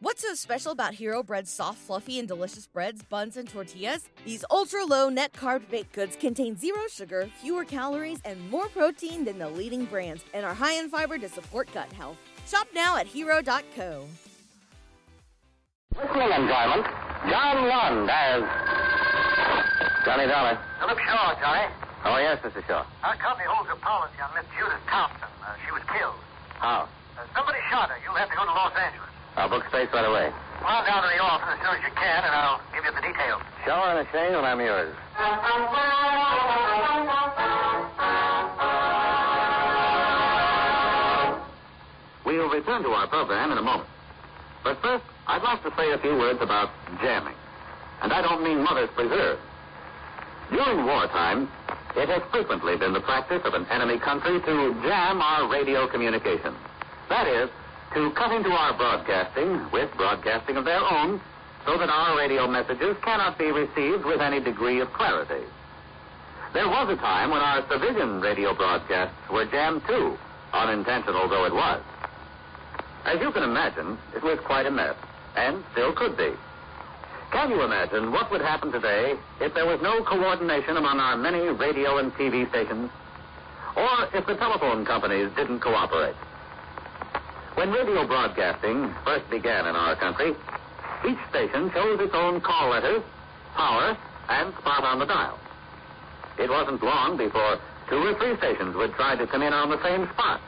What's so special about Hero Bread's soft, fluffy, and delicious breads, buns, and tortillas? These ultra low net carb baked goods contain zero sugar, fewer calories, and more protein than the leading brands, and are high in fiber to support gut health. Shop now at hero.co. Listening enjoyment, John Lund as Johnny Dollar. Philip Shaw, Johnny. Oh, yes, Mr. Shaw. Our company holds a policy on Miss Judith Thompson. Uh, she was killed. How? Uh, somebody shot her. You'll have to go to Los Angeles. I'll book space right away. Come on down to the office as soon as you can, and I'll give you the details. Show her in the shade, and I'm yours. We'll return to our program in a moment. But first, I'd like to say a few words about jamming. And I don't mean Mother's Preserve. During wartime, it has frequently been the practice of an enemy country to jam our radio communications. That is, to cut into our broadcasting with broadcasting of their own so that our radio messages cannot be received with any degree of clarity. There was a time when our civilian radio broadcasts were jammed too, unintentional though it was. As you can imagine, it was quite a mess, and still could be. Can you imagine what would happen today if there was no coordination among our many radio and TV stations? Or if the telephone companies didn't cooperate? When radio broadcasting first began in our country, each station chose its own call letters, power, and spot on the dial. It wasn't long before two or three stations would try to come in on the same spot,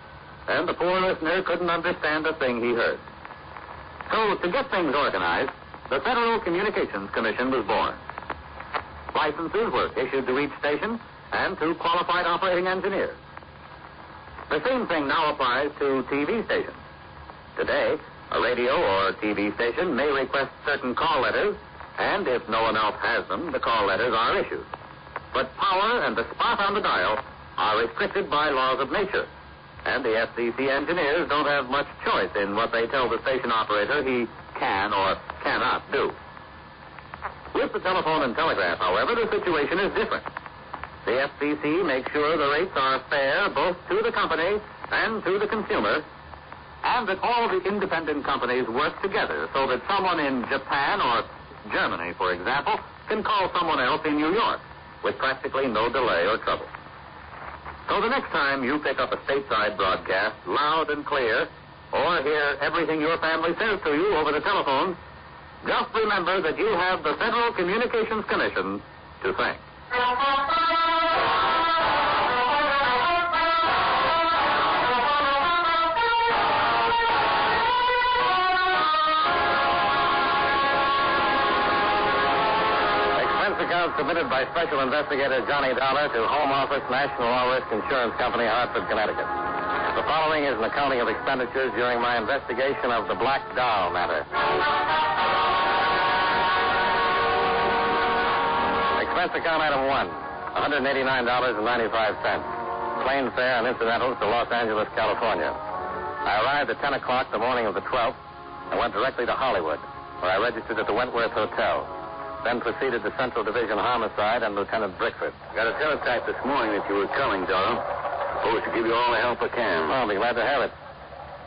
and the poor listener couldn't understand a thing he heard. So, to get things organized, the Federal Communications Commission was born. Licenses were issued to each station and to qualified operating engineers. The same thing now applies to TV stations. Today, a radio or TV station may request certain call letters, and if no one else has them, the call letters are issued. But power and the spot on the dial are restricted by laws of nature, and the FCC engineers don't have much choice in what they tell the station operator he can or cannot do. With the telephone and telegraph, however, the situation is different. The FCC makes sure the rates are fair both to the company and to the consumer, and that all the independent companies work together so that someone in Japan or Germany, for example, can call someone else in New York with practically no delay or trouble. So the next time you pick up a stateside broadcast loud and clear, or hear everything your family says to you over the telephone, just remember that you have the Federal Communications Commission to thank. Submitted by Special Investigator Johnny Dollar to Home Office National All Risk Insurance Company, Hartford, Connecticut. The following is an accounting of expenditures during my investigation of the Black Doll matter. Expense account item one, $189.95. Plane fare and incidentals to Los Angeles, California. I arrived at 10 o'clock the morning of the 12th and went directly to Hollywood, where I registered at the Wentworth Hotel. Then proceeded to Central Division Homicide and Lieutenant Brickford. Got a teletype this morning that you were coming, Dollar. Supposed to give you all the help I can. I'll be glad to have it.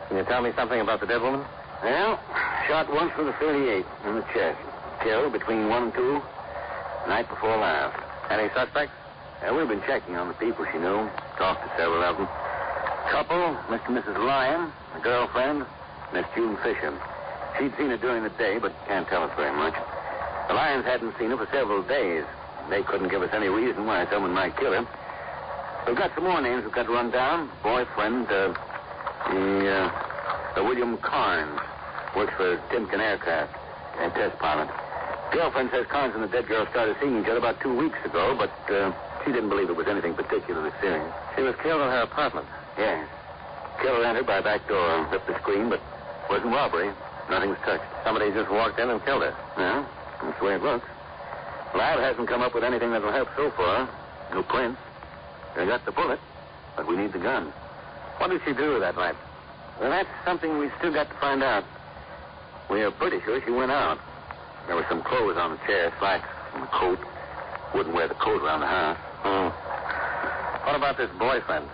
Can you tell me something about the dead woman? Well, shot once with a 38 in the chest. Killed between 1 and 2, night before last. Any suspects? Uh, we've been checking on the people she knew. Talked to several of them. Couple, Mr. and Mrs. Lyon, a girlfriend, Miss June Fisher. She'd seen her during the day, but can't tell us very much. The Lions hadn't seen her for several days. They couldn't give us any reason why someone might kill her. We've got some more names we've got to run down. Boyfriend, uh, the, uh, the William Carnes. Works for Timken Aircraft. A test pilot. Girlfriend says Carnes and the dead girl started seeing each other about two weeks ago, but uh, she didn't believe it was anything particularly serious. She was killed in her apartment. Yes. Killer entered by back door and ripped the screen, but wasn't robbery. Nothing's touched. Somebody just walked in and killed her. Yeah, that's the way it looks. Lab hasn't come up with anything that'll help so far. No prints. They got the bullet, but we need the gun. What did she do with that night? Well, that's something we've still got to find out. We are pretty sure she went out. There were some clothes on the chair, slacks and a coat. Wouldn't wear the coat around the house. Hmm. What about this boyfriend?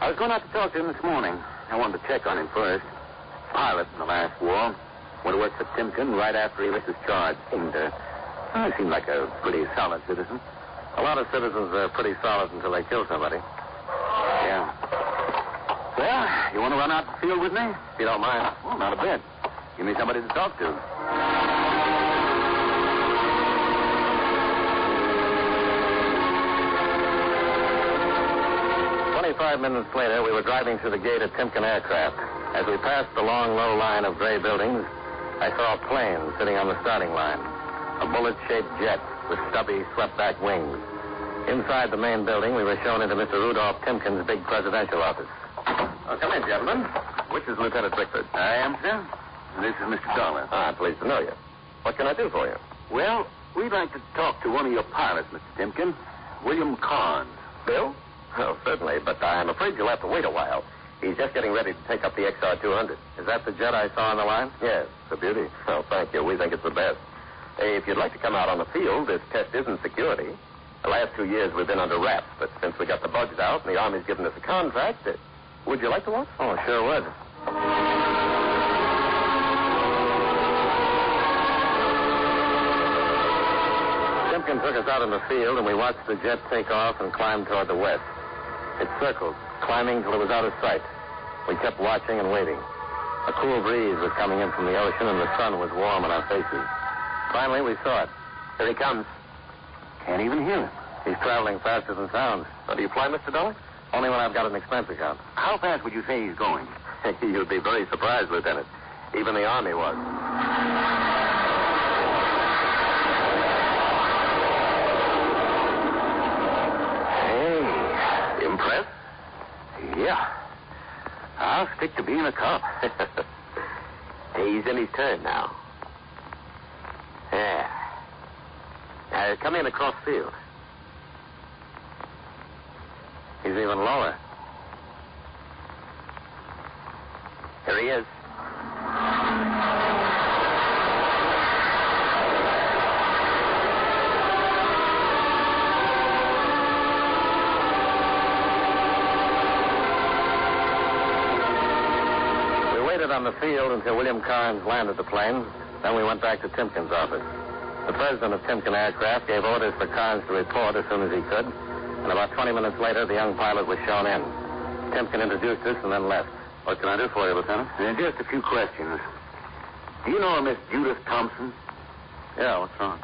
I was going out to talk to him this morning. I wanted to check on him first. Pilot in the last war. Went to work for Timken right after he was discharged. Seemed, uh, uh, seemed like a pretty solid citizen. A lot of citizens are pretty solid until they kill somebody. Yeah. Well, you want to run out to the field with me? If you don't mind. Well, not a bit. Give me somebody to talk to. Twenty-five minutes later, we were driving through the gate at Timken Aircraft. As we passed the long, low line of gray buildings, I saw a plane sitting on the starting line. A bullet-shaped jet with stubby, swept-back wings. Inside the main building, we were shown into Mr. Rudolph Timken's big presidential office. Oh, come in, gentlemen. Which is Lieutenant Brickford? I am, sir. This is Mr. Dollar. Ah, pleased to know you. What can I do for you? Well, we'd like to talk to one of your pilots, Mr. Timken. William Carnes. Bill? Oh, certainly, but I'm afraid you'll have to wait a while. He's just getting ready to take up the XR-200. Is that the jet I saw on the line? Yes, it's a beauty. Oh, thank you. We think it's the best. Hey, if you'd like to come out on the field, this test isn't security. The last two years we've been under wraps, but since we got the bugs out and the Army's given us a contract, uh, would you like to watch? Oh, sure would. Timken took us out in the field, and we watched the jet take off and climb toward the west. It circled, climbing till it was out of sight. We kept watching and waiting. A cool breeze was coming in from the ocean, and the sun was warm on our faces. Finally, we saw it. Here he comes. Can't even hear him. He's traveling faster than sound. Do you fly, Mr. Dollar? Only when I've got an expense account. How fast would you say he's going? You'd be very surprised, Lieutenant. Even the Army was. Hey, impressed? Yeah. Ah, I'll stick to being a cop. He's in his turn now. Yeah. Now, come in across field. He's even lower. Here he is. On the field until William Carnes landed the plane. Then we went back to Timken's office. The president of Timken Aircraft gave orders for Carnes to report as soon as he could. And about 20 minutes later, the young pilot was shown in. Timken introduced us and then left. What can I do for you, Lieutenant? Uh, just a few questions. Do you know Miss Judith Thompson? Yeah, what's wrong?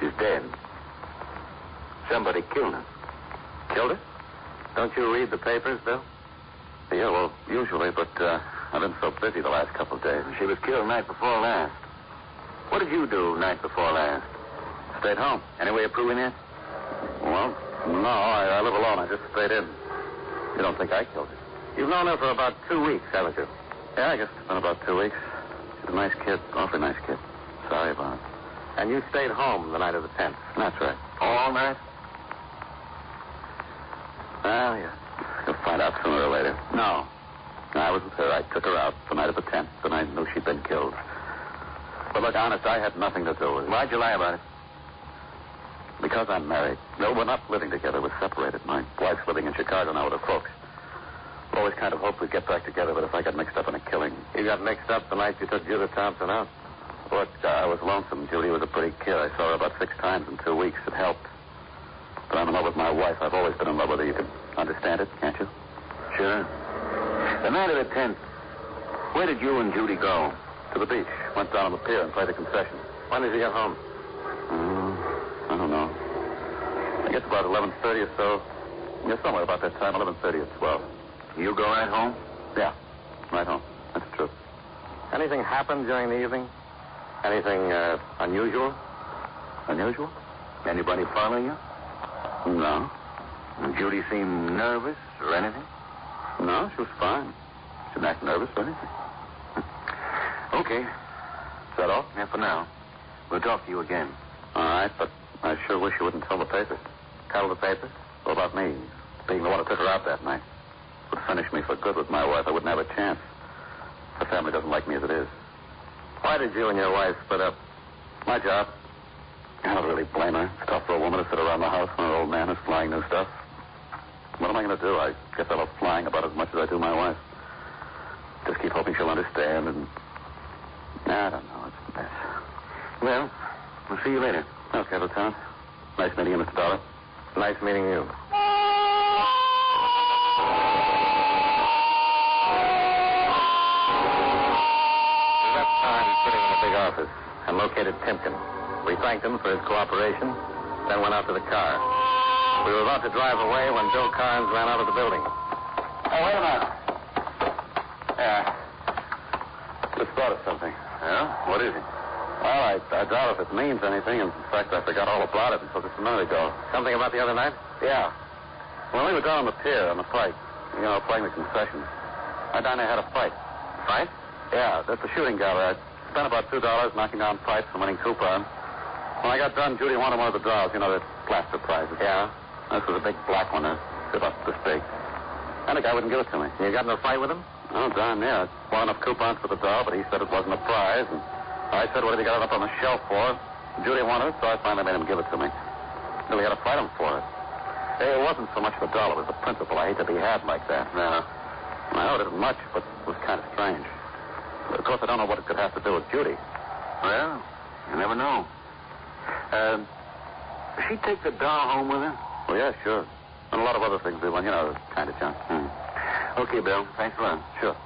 She's dead. Somebody killed her. Killed her? Don't you read the papers, Bill? Yeah, well, usually, but uh, I've been so busy the last couple of days. She was killed night before last. What did you do night before last? Stayed home. Any way of proving it? Well, no, I, I live alone. I just stayed in. You don't think I killed her? You've known her for about two weeks, haven't you? Yeah, I guess it's been about two weeks. She's a nice kid, awfully nice kid. Sorry about it. And you stayed home the night of the 10th. That's right. All night? Well, yeah. You'll find out sooner or later. No. I was with her. I took her out the night of the 10th, and I knew she'd been killed. But look, honest, I had nothing to do with it. Why'd you lie about it? Because I'm married. No, we're not living together. We're separated. My wife's living in Chicago now with her folks. Always kind of hoped we'd get back together, but if I got mixed up in a killing. You got mixed up the night you took Judith Thompson out? Look, uh, I was lonesome. Judy was a pretty kid. I saw her about six times in two weeks. It helped. But I'm in love with my wife. I've always been in love with her. You can understand it, can't you? Sure. The night of the 10th, where did you and Judy go? To the beach. Went down on the pier and played a concession. When did you get home? Mm, I don't know. I guess about 11.30 or so. Yeah, somewhere about that time, 11.30 or 12. You go right home? Yeah, right home. That's true. Anything happened during the evening? Anything uh, unusual? Unusual? Anybody following you? No. Did Judy seem nervous or anything? No, she was fine. She didn't act nervous or anything. Okay. Is that all? Yeah, for now. We'll talk to you again. All right, but I sure wish you wouldn't tell the papers. Tell the papers? What about me? Being the one who took her out that night. Would finish me for good with my wife. I wouldn't have a chance. The family doesn't like me as it is. Why did you and your wife split up? My job. I don't really blame her. It's tough for a woman to sit around the house when her old man is flying new stuff. What am I going to do? I guess I love flying about as much as I do my wife. Just keep hoping she'll understand and. I don't know. It's a mess. Well, we'll see you later. Okay, Lieutenant. Nice meeting you, Mr. Dollar. Nice meeting you. We left time sitting in the big office and located Timken. We thanked him for his cooperation, then went out to the car. We were about to drive away when Bill Carnes ran out of the building. Oh, wait a minute. Yeah. Just thought of something. Yeah? What is it? Well, I, I doubt if it means anything. In fact, I forgot all about it until just a minute ago. Something about the other night? Yeah. When we were down on the pier on the pike, you know, playing the concessions, I down there had a fight. Fight? Yeah, that's a shooting gallery. I spent about two dollars knocking down pipes and winning coupons. When I got done, Judy wanted one of the dolls, you know, the plaster prizes. Yeah. This was a big black one, uh, about this big. And the guy wouldn't give it to me. You got in a fight with him? Oh, darn yeah. I bought enough coupons for the doll, but he said it wasn't a prize. And I said, what have you got it up on the shelf for? Judy wanted it, so I finally made him give it to me. Then we had to fight him for it. Hey, it wasn't so much the doll, it was the principle. I hate to be had like that. No. Well, it isn't much, but it was kind of strange. Of course, I don't know what it could have to do with Judy. Well, you never know. Uh, does she take the doll home with her? Oh, yeah, sure. And a lot of other things, Bill, you know, kind of junk. Hmm. Okay, Bill. Thanks a lot. Sure.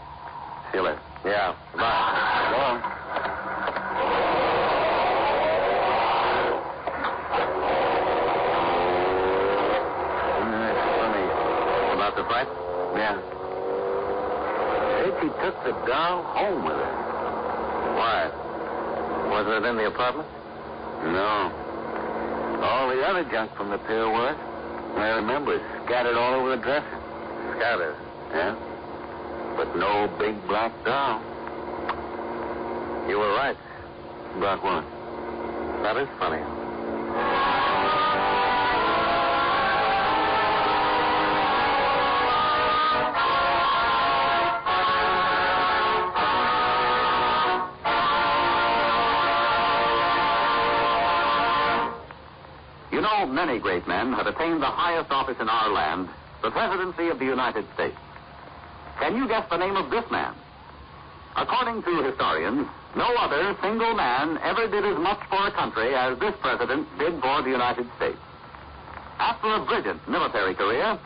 See you later. Yeah. Bye. Go on. That's funny. About the fight? Yeah. Said she took the doll home with her. Why? Wasn't it in the apartment? No. All the other junk from the pier was. I remember it scattered all over the dresser. Scattered. Yeah. But no big black doll. You were right. About what? That is funny. Many great men have attained the highest office in our land, the presidency of the United States. Can you guess the name of this man? According to historians, no other single man ever did as much for a country as this president did for the United States. After a brilliant military career,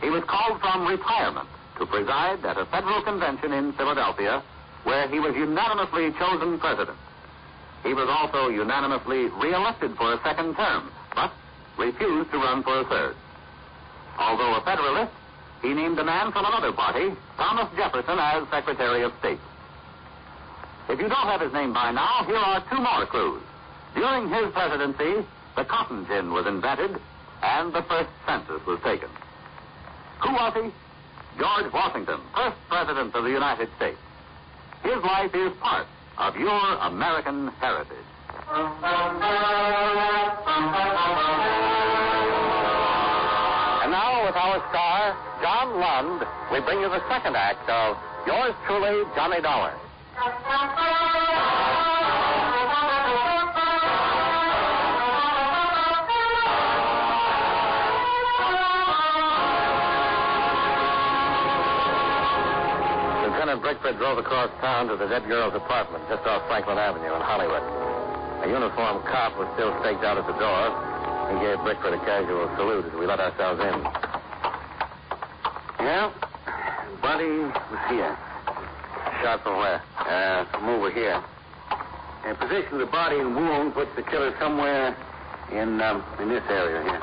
he was called from retirement to preside at a federal convention in Philadelphia, where he was unanimously chosen president. He was also unanimously reelected for a second term, but refused to run for a third. Although a Federalist, he named a man from another party, Thomas Jefferson, as Secretary of State. If you don't have his name by now, here are two more clues. During his presidency, the cotton gin was invented and the first census was taken. Who was he? George Washington, first president of the United States. His life is part of your American heritage. We bring you the second act of Yours Truly, Johnny Dollar. Lieutenant Brickford drove across town to the dead girl's apartment just off Franklin Avenue in Hollywood. A uniformed cop was still staked out at the door. He gave Brickford a casual salute as we let ourselves in. Yeah? Body was here. Shot from where? Uh, from over here. And position of the body and wound puts the killer somewhere in um, in this area here.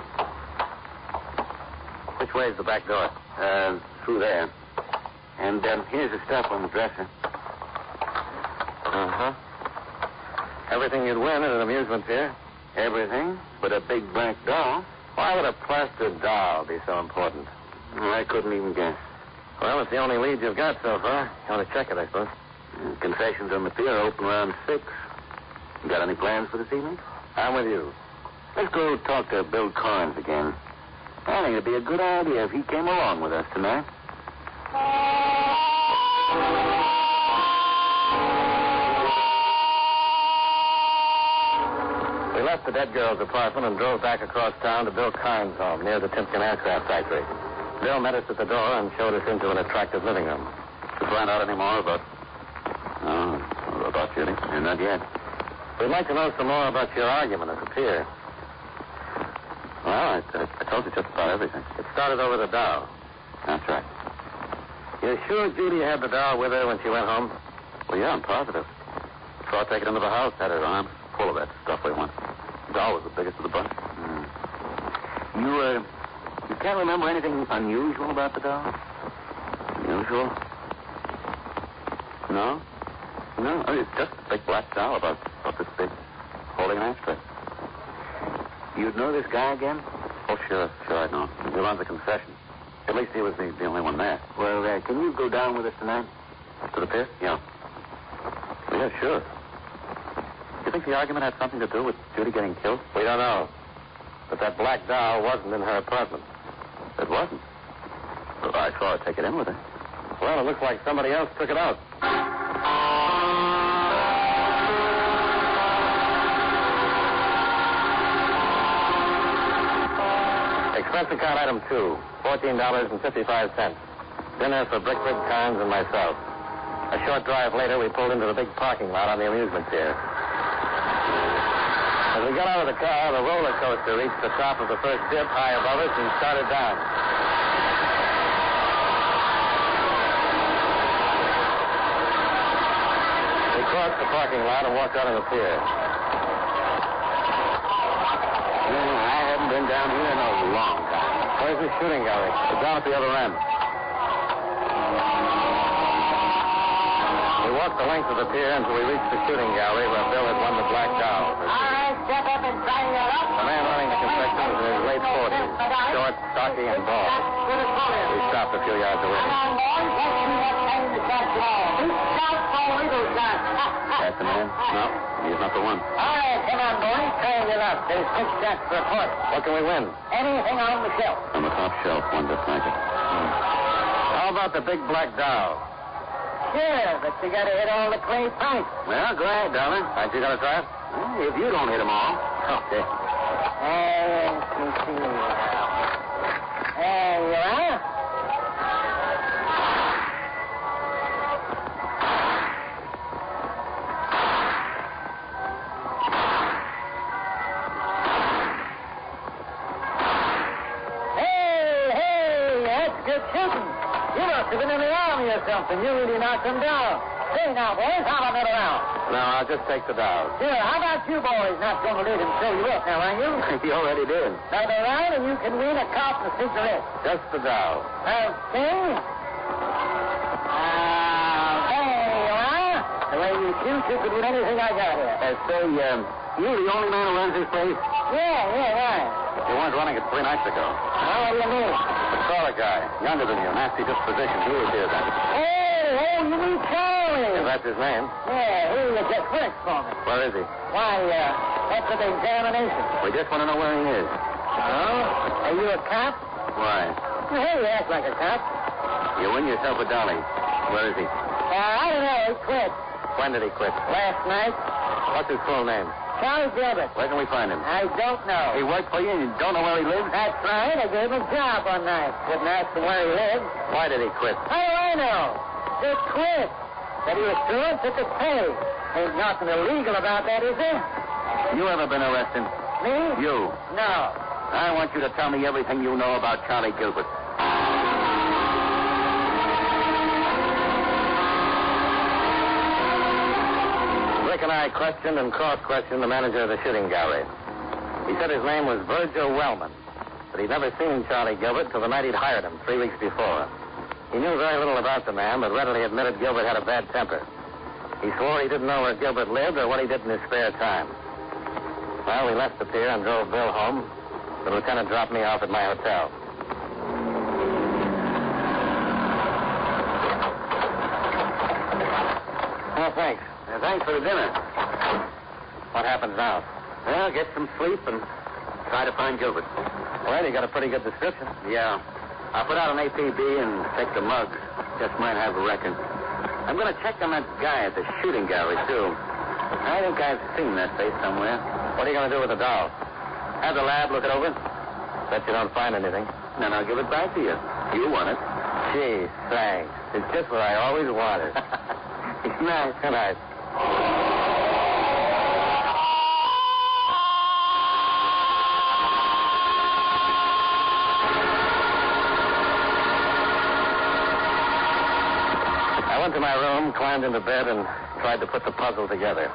Which way is the back door? Uh, through there. And um, here's the stuff on the dresser. Uh huh. Everything you'd win at an amusement pier. Everything but a big black doll. Why would a plaster doll be so important? I couldn't even guess. Well, it's the only lead you've got so far. You want to check it, I suppose. Uh, Concessions on the pier open around six. You got any plans for this evening? I'm with you. Let's go talk to Bill Carnes again. I think it'd be a good idea if he came along with us tonight. We left the dead girl's apartment and drove back across town to Bill Carnes' home near the Timken Aircraft Factory. Bill met us at the door and showed us into an attractive living room. You find out any more about... Oh, about Judy? Yeah. not yet. We'd like to know some more about your argument at the pier. Well, I, I, I told you just about everything. It started over the doll. That's right. You're sure Judy had the doll with her when she went home? Well, yeah, I'm positive. Saw her take it into the house, had her arms full of that stuff we want. The doll was the biggest of the bunch. Hmm. You, uh, can't remember anything unusual about the doll? Unusual? No? No, I mean, it's just a big black doll about, about this big, holding an ashtray. You'd know this guy again? Oh, sure, sure I'd know. He runs a concession. At least he was the, the only one there. Well, uh, can you go down with us tonight? To the pier? Yeah. Yeah, sure. Do you think the argument had something to do with Judy getting killed? We don't know. But that black doll wasn't in her apartment. It wasn't. Well, I saw her take it in with her. Well, it looks like somebody else took it out. Expense account item two, $14.55. Dinner for Brickford, Carnes, and myself. A short drive later, we pulled into the big parking lot on the amusement pier. As we got out of the car, the roller coaster reached the top of the first dip high above us and started down. We crossed the parking lot and walked out on the pier. Yeah, I haven't been down here in a long time. Where's the shooting gallery? It's down at the other end. We walked the length of the pier until we reached the shooting gallery where Bill had won the black doll. Ah, All right, step up and sign it up. The man running the concession was in his late 40s, short, stocky, and bald. We stopped a few yards away. Come on, boys. Let's see what time to catch them all. Who's for Little That's the man? No, he's not the one. All right, come on, boys. Turn it up. There's six shots for a quarter. What can we win? Anything on the shelf. On the top shelf, one just like it. Hmm. How about the big black doll? Sure, but you gotta hit all the clay pipes. Well, go ahead, darling. Aren't you to try it? If you don't hit them all. Okay. Uh, let me see. There you are. Hey, hey, that's good shooting. You must have been in the army or something. You really knocked them down. Say now, boys, how about another round? No, I'll just take the doll. Sure, how about you boys not going to let him show you up now, are you? he already did. Another round and you can win a carton of cigarettes. Just the doll. Okay. Ah, there you are. The way you shoot, you could win anything I got here. Uh, say, um, you the only man who runs this place? Yeah, yeah, right. You weren't running it three nights ago. Now, what do you mean? I saw a guy, younger than you, nasty disposition. He was here then. Oh, oh, you mean Charlie? If that's his name. Yeah, he was just work for me. Where is he? Why, uh, with the examination? We just want to know where he is. Oh? Are you a cop? Why? Well, hey, you act like a cop. You win yourself a dolly. Where is he? Uh, I don't know. He quit When did he quit? last night. What's his full name? Charlie Gilbert. Where can we find him? I don't know. He worked for you and you don't know where he lives? That's right. I gave him a job one night. Didn't ask him where he lived. Why did he quit? How do I know? He quit. Said he was through and took his pay. Ain't nothing illegal about that, is there? You ever been arrested? Me? You. No. I want you to tell me everything you know about Charlie Gilbert. Rick and I questioned and cross-questioned the manager of the shooting gallery. He said his name was Virgil Wellman, but he'd never seen Charlie Gilbert till the night he'd hired him three weeks before. He knew very little about the man, but readily admitted Gilbert had a bad temper. He swore he didn't know where Gilbert lived or what he did in his spare time. Well, we left the pier and drove Bill home. The lieutenant dropped me off at my hotel. Oh, thanks. Uh, thanks for the dinner. What happens now? Well, get some sleep and try to find Gilbert. Well, you got a pretty good description. Yeah. I'll put out an APB and take the mug. Just might have a record. I'm going to check on that guy at the shooting gallery, too. I think I've seen that face somewhere. What are you going to do with the doll? Have the lab look it over. Bet you don't find anything. Then I'll give it back to you. You want it. Gee, thanks. It's just what I always wanted. It's nice. Climbed into bed and tried to put the puzzle together.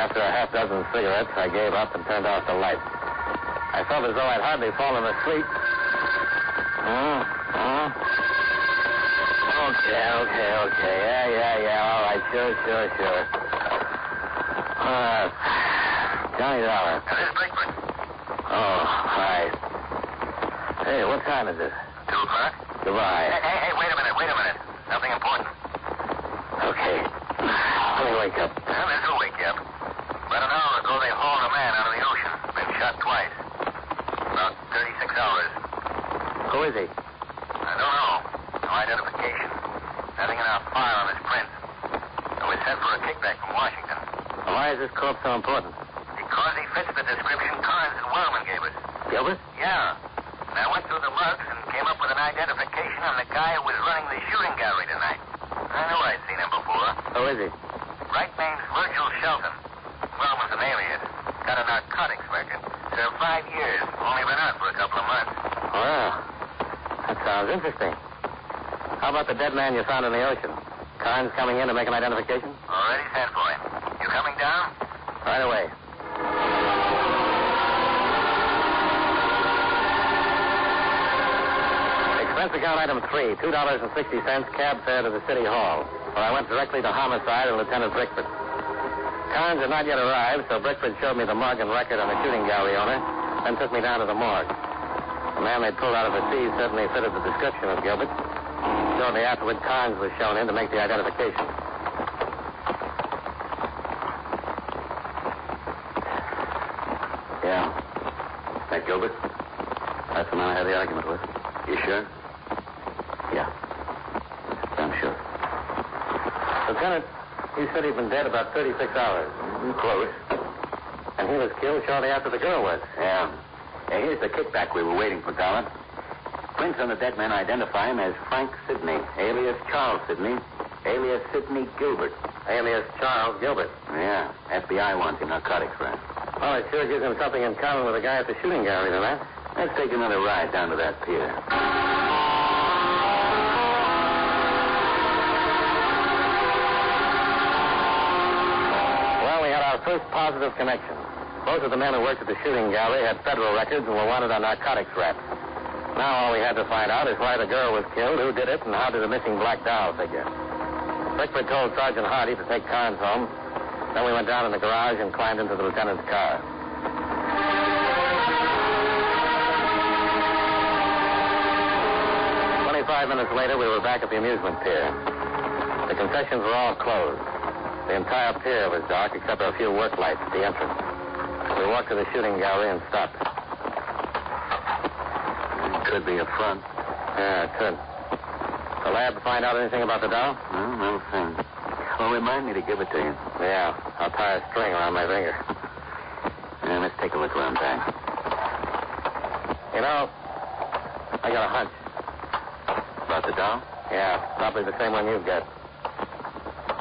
After a half dozen cigarettes, I gave up and turned off the light. I felt as though I'd hardly fallen asleep. Uh, uh. Okay, okay, okay. Yeah, yeah, yeah. All right, sure, sure, sure. Uh, Johnny Dollar. This is Blakeman. Oh, hi. Hey, what time is it? Two o'clock? Goodbye. Hey, hey, hey, wait a minute, wait a minute. Something important. Okay. Let me wake up. Well, this will wake you up. About an hour ago, they hauled a man out of the ocean. Been shot twice. About 36 hours. Who is he? I don't know. No identification. Nothing in our file on his print. So we sent for a kickback from Washington. Why is this corpse so important? Because he fits the description Carnes and Wellman gave us. Gilbert? Yeah. And I went through the mugs and came up with an identification on the guy who was running the shooting gallery tonight. I knew I'd seen him. Who is he? Right name's Virgil Shelton. Wellman's an alias. Got a narcotics record. Served five years. Only been out for a couple of months. Well, that sounds interesting. How about the dead man you found in the ocean? Carnes coming in to make an identification? Already sent for him. You coming down? Right away. Expense account item three, two dollars and sixty cents, cab fare to the city hall, where I went directly to homicide and Lieutenant Brickford. Carnes had not yet arrived, so Brickford showed me the mug and record on the shooting gallery owner, then took me down to the morgue. The man they pulled out of the sea certainly fitted the description of Gilbert. Shortly afterward, Carnes was shown in to make the identification. Yeah. That Gilbert? That's the man I had the argument with. You sure? Yeah. I'm sure. Lieutenant, you said he'd been dead about 36 hours. Mm-hmm. Close. And he was killed shortly after the girl was. Yeah. Hey, here's the kickback we were waiting for, Dollar. Prints on the dead man identify him as Frank Sidney, alias Charles Sidney, alias Sidney Gilbert. Alias Charles Gilbert. Yeah, FBI wants him, narcotics for him. Well, it sure gives him something in common with the guy at the shooting gallery tonight. Let's take another ride down to that pier. First positive connection. Both of the men who worked at the shooting gallery had federal records and were wanted on narcotics raps. Now all we had to find out is why the girl was killed, who did it, and how did the missing black doll figure. Brickford told Sergeant Hardy to take Carnes home. Then we went down in the garage and climbed into the lieutenant's car. Twenty-five minutes later, we were back at the amusement pier. The concessions were all closed. The entire pier was dark except for a few work lights at the entrance. We walked to the shooting gallery and stopped. Could be a front. Yeah, it could. The lab find out anything about the doll? No, no thing. Well, remind me to give it to you. Yeah, I'll tie a string around my finger. Yeah, let's take a look around back. You know, I got a hunch. About the doll? Yeah, probably the same one you've got.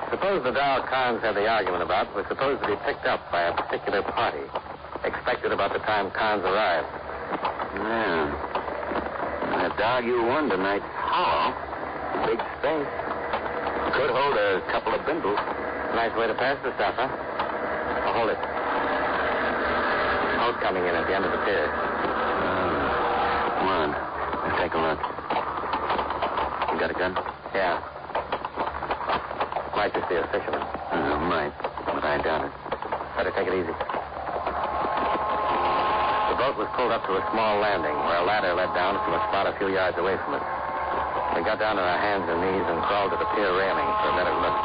Suppose the doll Carnes had the argument about was supposed to be picked up by a particular party, expected about the time Carnes arrived. Yeah. That doll you won tonight's hollow. Big space. Could hold a couple of bindles. Nice way to pass the stuff, huh? Oh, hold it. Boat coming in at the end of the pier. Oh, come on. Let's take a look. You got a gun? Yeah. Might just be a fisherman. Uh, might, but I doubt it. Better take it easy. The boat was pulled up to a small landing where a ladder led down from a spot a few yards away from us. We got down on our hands and knees and crawled to the pier railing for a better look.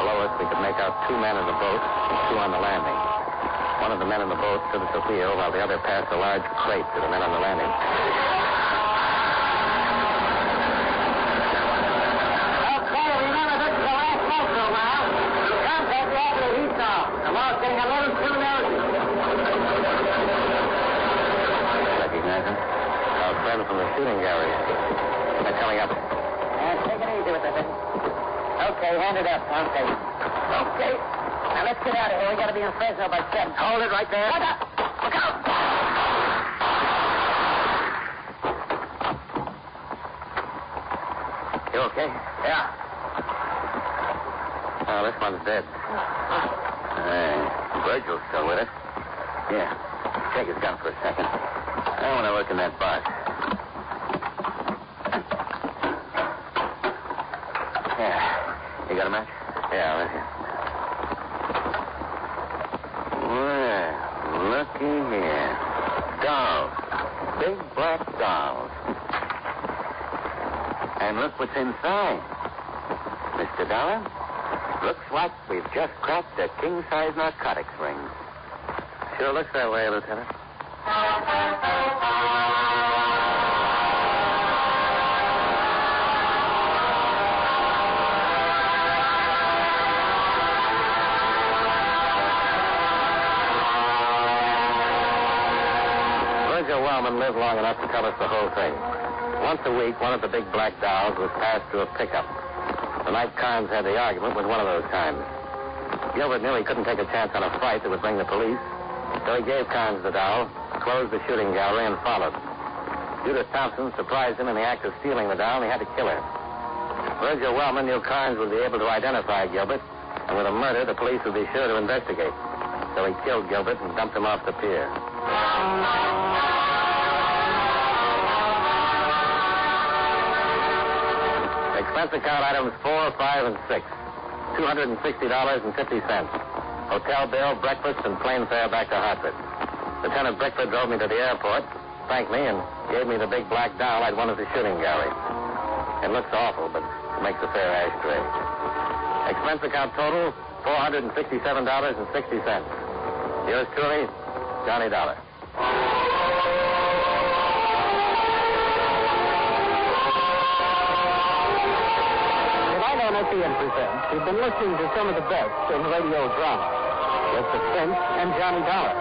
Below us, we could make out two men in the boat and two on the landing. One of the men in the boat stood at the wheel while the other passed a large crate to the men on the landing. Okay, remember this is the last photo now. Contact the after the heat's off. The wall's getting a little too nosy. Recognize him? Our friend from the shooting gallery. They're coming up. And take it easy with it. Okay, hand it up. Okay. Okay. Now let's get out of here. We gotta be in Fresno by seven. Hold it right there. Look out! Look out! You okay? Yeah. Oh, this one's dead. Hey, Virgil's still with us. Yeah. Take his gun for a second. I want to look in that box. Yeah. You got a match? Yeah, right here. Well, looky here. Dolls. Big black dolls. and look what's inside. Mr. Dollar, looks like we've just cracked a king-size narcotics ring. Sure looks that way, Lieutenant. Wellman lived long enough to tell us the whole thing. Once a week, one of the big black dolls was passed through a pickup. The night Carnes had the argument was one of those times. Gilbert knew he couldn't take a chance on a fight that would bring the police, so he gave Carnes the doll, closed the shooting gallery, and followed. Judith Thompson surprised him in the act of stealing the doll, and he had to kill her. Virgil Wellman knew Carnes would be able to identify Gilbert, and with a murder, the police would be sure to investigate. So he killed Gilbert and dumped him off the pier. Expense account items four, five, and six. $260.50. Hotel bill, breakfast, and plane fare back to Hartford. Lieutenant Brickford drove me to the airport, thanked me, and gave me the big black doll I'd won at the shooting gallery. It looks awful, but it makes a fair ashtray. Expense account total, $467.60. Yours truly, Johnny Dollar. Tonight on Presents, we've been listening to some of the best in radio drama. With the Prince and Johnny Dollar.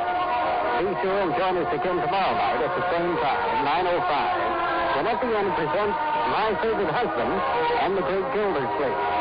Be sure and join us again tomorrow night at the same time, 9.05, when SEN presents My Favorite Husband and the Great Gildersleeve.